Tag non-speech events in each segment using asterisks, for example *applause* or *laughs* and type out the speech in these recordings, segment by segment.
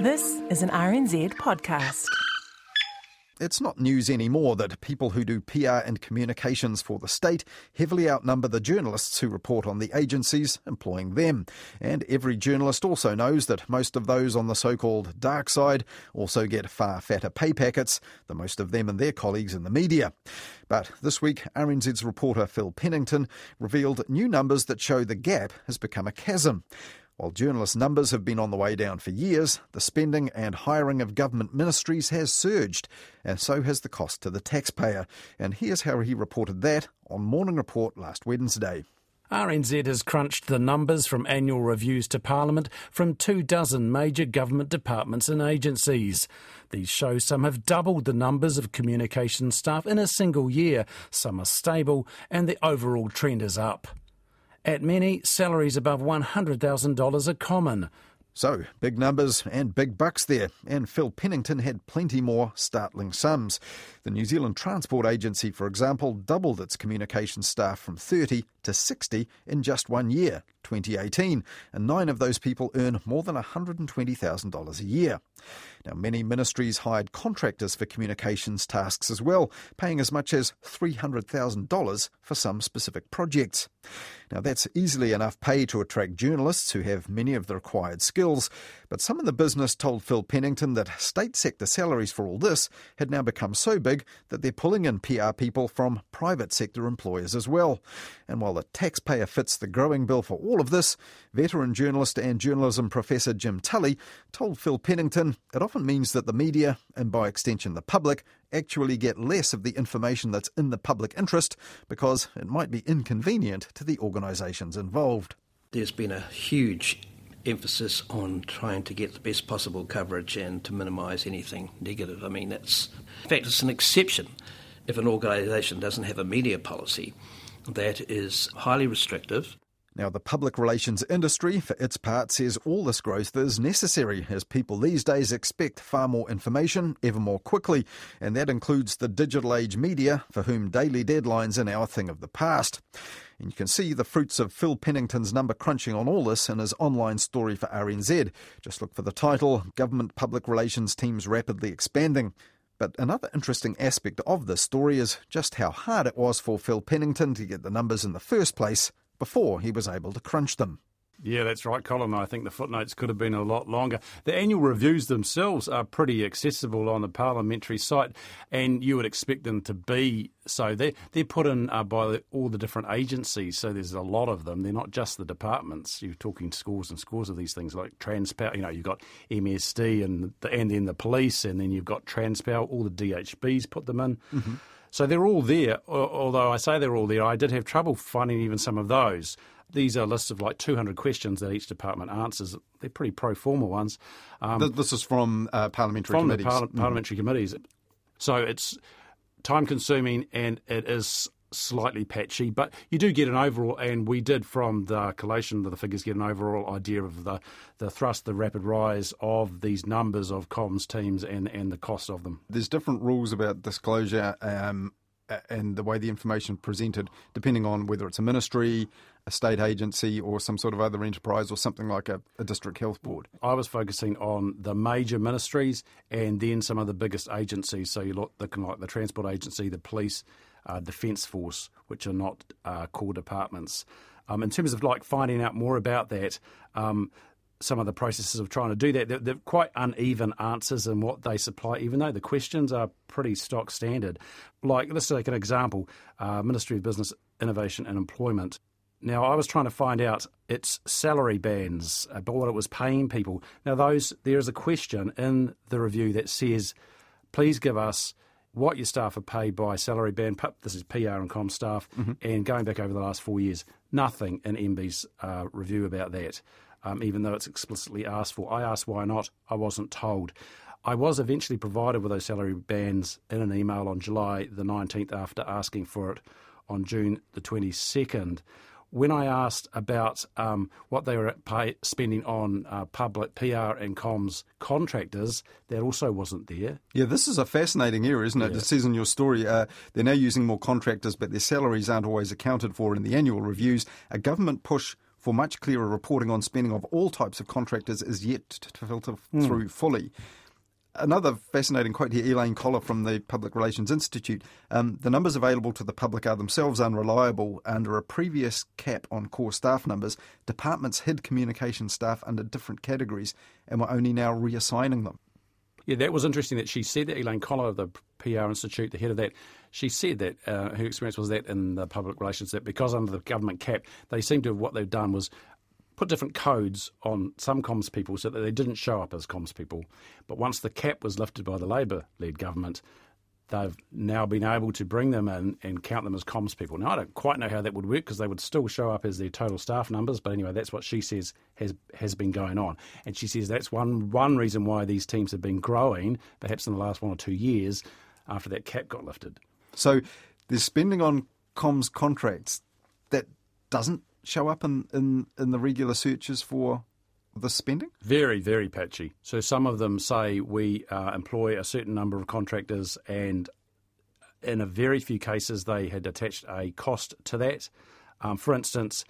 This is an RNZ podcast. It's not news anymore that people who do PR and communications for the state heavily outnumber the journalists who report on the agencies employing them. And every journalist also knows that most of those on the so called dark side also get far fatter pay packets than most of them and their colleagues in the media. But this week, RNZ's reporter Phil Pennington revealed new numbers that show the gap has become a chasm. While journalist numbers have been on the way down for years, the spending and hiring of government ministries has surged, and so has the cost to the taxpayer. And here's how he reported that on Morning Report last Wednesday. RNZ has crunched the numbers from annual reviews to Parliament from two dozen major government departments and agencies. These show some have doubled the numbers of communication staff in a single year, some are stable, and the overall trend is up. At many, salaries above $100,000 are common. So, big numbers and big bucks there, and Phil Pennington had plenty more startling sums. The New Zealand Transport Agency, for example, doubled its communications staff from 30 to 60 in just one year, 2018, and nine of those people earn more than $120,000 a year. Now, many ministries hired contractors for communications tasks as well, paying as much as $300,000 for some specific projects. Now, that's easily enough pay to attract journalists who have many of the required skills, but some in the business told Phil Pennington that state sector salaries for all this had now become so big that they're pulling in PR people from private sector employers as well. And while the taxpayer fits the growing bill for all of this, veteran journalist and journalism professor Jim Tully told Phil Pennington it often means that the media, and by extension the public, actually get less of the information that's in the public interest because it might be inconvenient to the organisations involved. There's been a huge emphasis on trying to get the best possible coverage and to minimise anything negative. I mean, that's in fact it's an exception if an organisation doesn't have a media policy that is highly restrictive. Now, the public relations industry, for its part, says all this growth is necessary as people these days expect far more information ever more quickly, and that includes the digital age media, for whom daily deadlines are now a thing of the past. And you can see the fruits of Phil Pennington's number crunching on all this in his online story for RNZ. Just look for the title Government Public Relations Teams Rapidly Expanding. But another interesting aspect of this story is just how hard it was for Phil Pennington to get the numbers in the first place before he was able to crunch them. Yeah, that's right, Colin. I think the footnotes could have been a lot longer. The annual reviews themselves are pretty accessible on the parliamentary site, and you would expect them to be so. They're, they're put in uh, by all the different agencies, so there's a lot of them. They're not just the departments. You're talking scores and scores of these things, like Transpower. You know, you've got MSD and, the, and then the police, and then you've got Transpower. All the DHBs put them in. Mm-hmm. So they're all there, although I say they're all there, I did have trouble finding even some of those. These are lists of like 200 questions that each department answers. They're pretty pro forma ones. Um, this is from uh, parliamentary from committees. the parla- mm. parliamentary committees. So it's time consuming and it is slightly patchy, but you do get an overall, and we did from the collation of the figures get an overall idea of the, the thrust, the rapid rise of these numbers of comms teams and, and the cost of them. There's different rules about disclosure. Um, and the way the information presented, depending on whether it's a ministry, a state agency, or some sort of other enterprise, or something like a, a, district health board. I was focusing on the major ministries and then some of the biggest agencies. So you look looking like the transport agency, the police, uh, Defence Force, which are not uh, core departments. Um, in terms of like finding out more about that, um, some of the processes of trying to do that, they're, they're, quite uneven answers in what they supply, even though the questions are pretty stock standard. Like, let's take an example uh, Ministry of Business, Innovation and Employment. Now, I was trying to find out its salary bands, about what it was paying people. Now, those there is a question in the review that says, please give us what your staff are paid by salary band. This is PR and com staff, mm-hmm. and going back over the last four years, nothing in MB's uh, review about that, um, even though it's explicitly asked for. I asked why not. I wasn't told. I was eventually provided with those salary bands in an email on July the 19th after asking for it on June the 22nd when I asked about um, what they were pay, spending on uh, public PR and comms contractors, that also wasn't there. Yeah, this is a fascinating area, isn't it? Yeah. It says in your story uh, they're now using more contractors, but their salaries aren't always accounted for in the annual reviews. A government push for much clearer reporting on spending of all types of contractors is yet to filter mm. through fully. Another fascinating quote here, Elaine Collar from the Public Relations Institute. Um, the numbers available to the public are themselves unreliable. Under a previous cap on core staff numbers, departments hid communication staff under different categories and were only now reassigning them. Yeah, that was interesting that she said that, Elaine Collar of the PR Institute, the head of that, she said that uh, her experience was that in the public relations that because under the government cap, they seem to have what they've done was put different codes on some comms people so that they didn't show up as comms people. But once the cap was lifted by the Labor led government, they've now been able to bring them in and count them as comms people. Now, I don't quite know how that would work because they would still show up as their total staff numbers, but anyway, that's what she says has has been going on. And she says that's one one reason why these teams have been growing, perhaps in the last one or two years after that cap got lifted. So there's spending on comms contracts that doesn't show up in, in, in the regular searches for the spending? Very, very patchy. So some of them say we uh, employ a certain number of contractors, and in a very few cases, they had attached a cost to that. Um, for instance,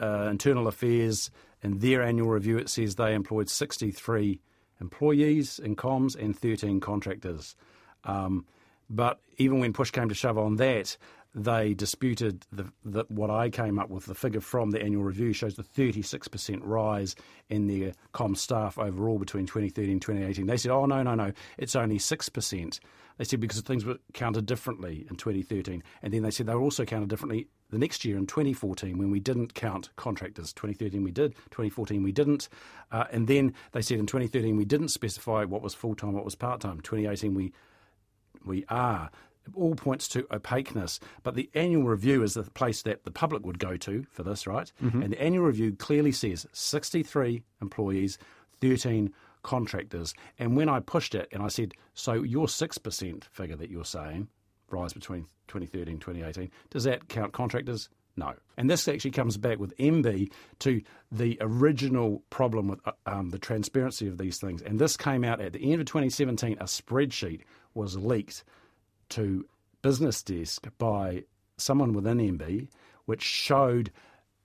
uh, Internal Affairs, in their annual review, it says they employed 63 employees in comms and 13 contractors. Um, but even when push came to shove on that, they disputed the, the, what I came up with. The figure from the annual review shows the 36% rise in their com staff overall between 2013 and 2018. They said, oh, no, no, no, it's only 6%. They said because things were counted differently in 2013. And then they said they were also counted differently the next year in 2014 when we didn't count contractors. 2013 we did, 2014 we didn't. Uh, and then they said in 2013 we didn't specify what was full time, what was part time. 2018 we we are all points to opaqueness. But the annual review is the place that the public would go to for this, right? Mm-hmm. And the annual review clearly says 63 employees, 13 contractors. And when I pushed it and I said, so your 6% figure that you're saying, rise between 2013 and 2018, does that count contractors? No. And this actually comes back with MB to the original problem with uh, um, the transparency of these things. And this came out at the end of 2017. A spreadsheet was leaked to Business Desk by someone within MB, which showed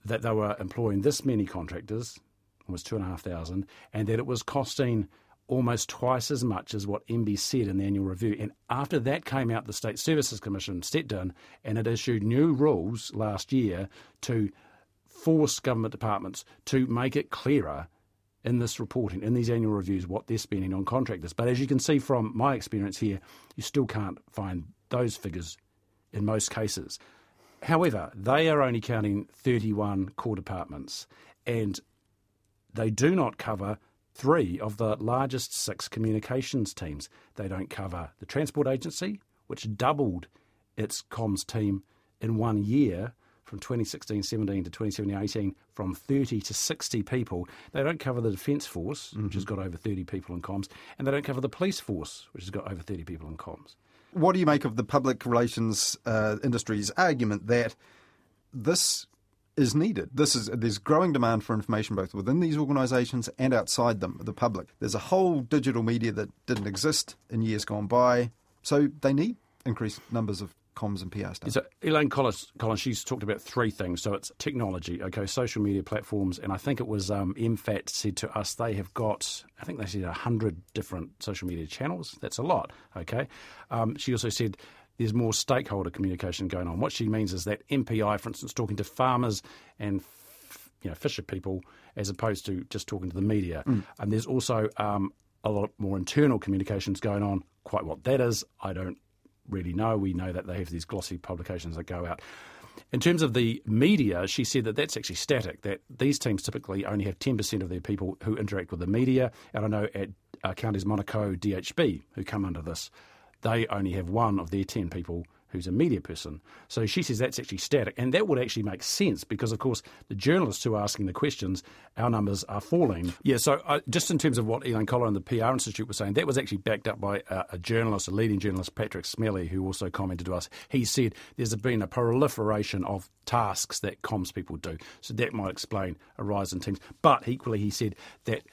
that they were employing this many contractors, was two and a half thousand, and that it was costing almost twice as much as what MB said in the annual review. And after that came out, the State Services Commission stepped in and it issued new rules last year to force government departments to make it clearer in this reporting, in these annual reviews, what they're spending on contractors. But as you can see from my experience here, you still can't find those figures in most cases. However, they are only counting 31 core departments, and they do not cover three of the largest six communications teams. They don't cover the Transport Agency, which doubled its comms team in one year from 2016 17 to 2017 18 from 30 to 60 people. They don't cover the Defence Force, mm-hmm. which has got over 30 people in comms, and they don't cover the Police Force, which has got over 30 people in comms. What do you make of the public relations uh, industry's argument that this is needed. This is there's growing demand for information both within these organisations and outside them, the public. There's a whole digital media that didn't exist in years gone by, so they need increased numbers of comms and PR stuff. So Elaine Collins, Collins, she's talked about three things. So it's technology, okay, social media platforms, and I think it was um, MFAT said to us they have got, I think they said 100 different social media channels. That's a lot, okay. Um, she also said there's more stakeholder communication going on. What she means is that MPI, for instance, talking to farmers and you know fisher people as opposed to just talking to the media. Mm. And there's also um, a lot more internal communications going on. Quite what that is, I don't really know. We know that they have these glossy publications that go out. In terms of the media, she said that that's actually static, that these teams typically only have 10% of their people who interact with the media. And I know at uh, Counties Manukau DHB, who come under this, they only have one of their 10 people who's a media person. So she says that's actually static. And that would actually make sense because, of course, the journalists who are asking the questions, our numbers are falling. Yeah, so uh, just in terms of what Elaine Collar and the PR Institute were saying, that was actually backed up by a, a journalist, a leading journalist, Patrick Smellie, who also commented to us. He said there's been a proliferation of tasks that comms people do. So that might explain a rise in teams. But equally, he said that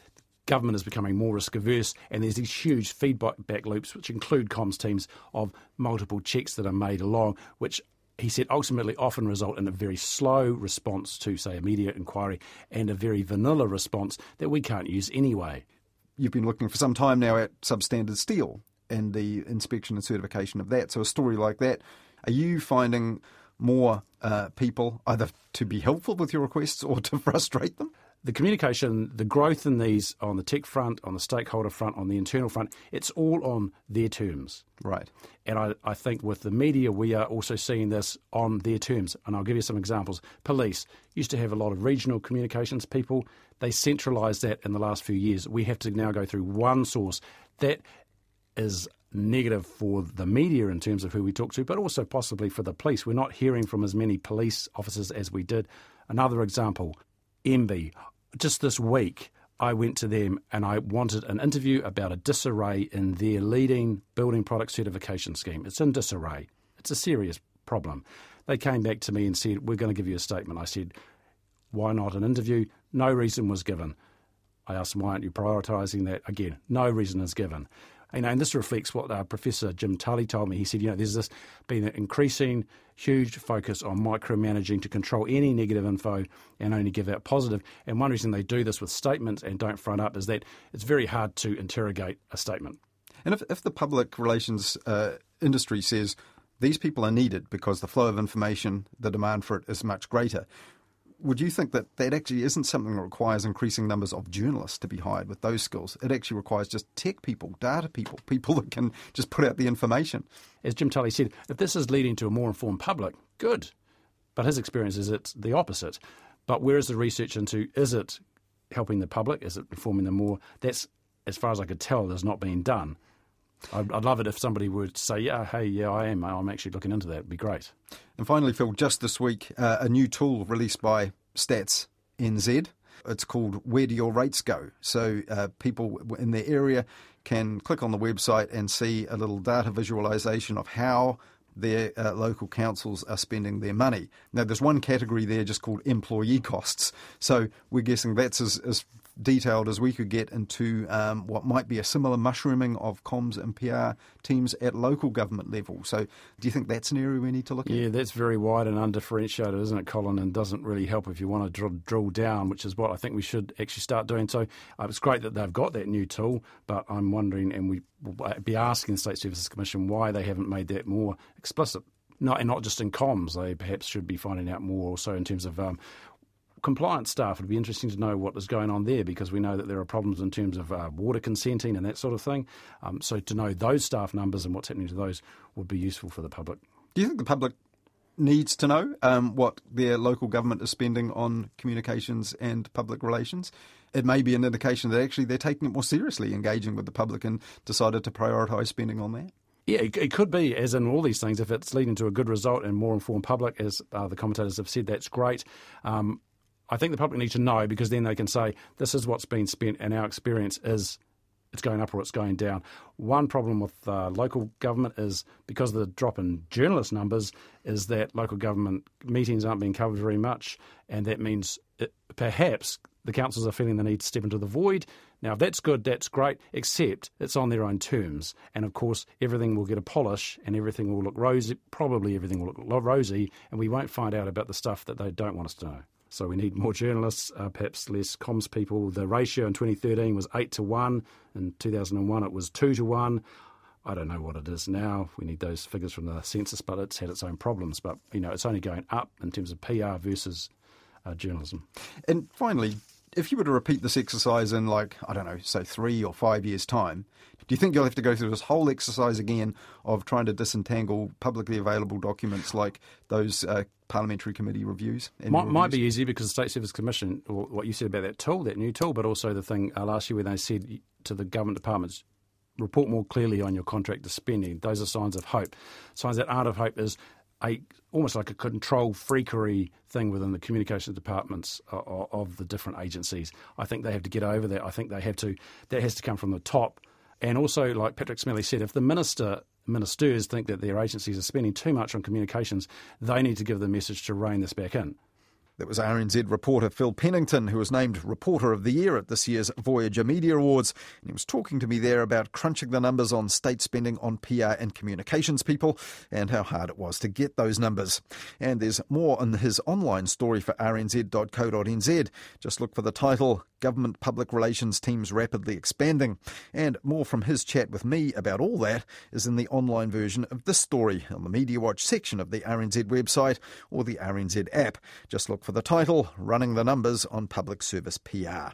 government is becoming more risk averse, and there's these huge feedback loops, which include comms teams of multiple checks that are made along, which he said ultimately often result in a very slow response to, say, a media inquiry and a very vanilla response that we can't use anyway. You've been looking for some time now at substandard steel and the inspection and certification of that. So, a story like that, are you finding more uh, people either to be helpful with your requests or *laughs* to frustrate them? The communication, the growth in these on the tech front, on the stakeholder front, on the internal front, it's all on their terms. Right. And I, I think with the media, we are also seeing this on their terms. And I'll give you some examples. Police used to have a lot of regional communications people. They centralised that in the last few years. We have to now go through one source. That is negative for the media in terms of who we talk to, but also possibly for the police. We're not hearing from as many police officers as we did. Another example, MBIE just this week, I went to them and I wanted an interview about a disarray in their leading building product certification scheme. It's in disarray. It's a serious problem. They came back to me and said, We're going to give you a statement. I said, Why not an interview? No reason was given. I asked them, Why aren't you prioritising that? Again, no reason is given. You know, and this reflects what uh, Professor Jim Tully told me. He said, you know, there's this been an increasing, huge focus on micromanaging to control any negative info and only give out positive. And one reason they do this with statements and don't front up is that it's very hard to interrogate a statement. And if, if the public relations uh, industry says these people are needed because the flow of information, the demand for it is much greater, would you think that that actually isn't something that requires increasing numbers of journalists to be hired with those skills? It actually requires just tech people, data people, *laughs* people that can just put out the information. As Jim Tully said, if this is leading to a more informed public, good. But his experience is it's the opposite. But where is the research into is it helping the public? Is it informing them more? That's, as far as I could tell, has not been done. I'd, I'd, love it if somebody would say, yeah, hey, yeah, I am. I'm actually looking into that. It'd be great. And finally, Phil, just this week, uh, a new tool released by Stats NZ. It's called Where Do Your Rates Go? So uh, people in their area can click on the website and see a little data visualization of how their uh, local councils are spending their money. Now, there's one category there just called employee costs. So we're guessing that's as, as detailed as we could get into um, what might be a similar mushrooming of comms and PR teams at local government level. So, do you think that's an area we need to look yeah, at? Yeah, that's very wide and undifferentiated, isn't it, Colin? And doesn't really help if you want to drill, drill down, which is what I think we should actually start doing. So, uh, it's great that they've got that new tool, but I'm wondering, and we will be asking the State Services Commission why they haven't made that more explicit not and not just in comms. They perhaps should be finding out more also in terms of um, compliance staff, it'd be interesting to know what is going on there because we know that there are problems in terms of uh, water consenting and that sort of thing. Um, so to know those staff numbers and what's happening to those would be useful for the public. Do you think the public needs to know um, what their local government is spending on communications and public relations? It may be an indication that actually they're taking it more seriously, engaging with the public, and decided to prioritise spending on that. Yeah, it, it, could be, as in all these things, if it's leading to a good result and more informed public, as uh, the commentators have said, that's great. Um, I think the public need to know because then they can say, this is what's been spent, and our experience is it's going up or it's going down. One problem with uh, local government is because of the drop in journalist numbers, is that local government meetings aren't being covered very much, and that means it, perhaps the councils are feeling the need to step into the void. Now, if that's good, that's great, except it's on their own terms. And of course, everything will get a polish and everything will look rosy. Probably everything will look rosy, and we won't find out about the stuff that they don't want us to know. So we need more journalists, uh, perhaps less comms people. The ratio in 2013 was 8 to 1. In 2001, it was 2 to 1. I don't know what it is now. We need those figures from the census, but it's had its own problems. But, you know, it's only going up in terms of PR versus uh, journalism. And finally, if you were to repeat this exercise in, like, I don't know, say three or five years' time, do you think you'll have to go through this whole exercise again of trying to disentangle publicly available documents like those uh, parliamentary committee reviews? Might, reviews? might, be easy because the State Service Commission, what you said about that tool, that new tool, but also the thing uh, last year where they said to the government departments, report more clearly on your contractor spending. Those are signs of hope. Signs that aren't of hope is a almost like a control freakery thing within the communications departments uh, of, of the different agencies. I think they have to get over that. I think they have to. That has to come from the top and also, like Patrick Smellie said, if the minister ministers think that their agencies are spending too much on communications, they need to give the message to rein this back in. That was RNZ reporter Phil Pennington, who was named Reporter of the Year at this year's Voyager Media Awards. And he was talking to me there about crunching the numbers on state spending on PR and communications people and how hard it was to get those numbers. And there's more in his online story for rnz.co.nz. Just look for the title Government Public Relations Teams Rapidly Expanding. And more from his chat with me about all that is in the online version of this story on the Media Watch section of the RNZ website or the RNZ app. Just look for the title Running the Numbers on Public Service PR.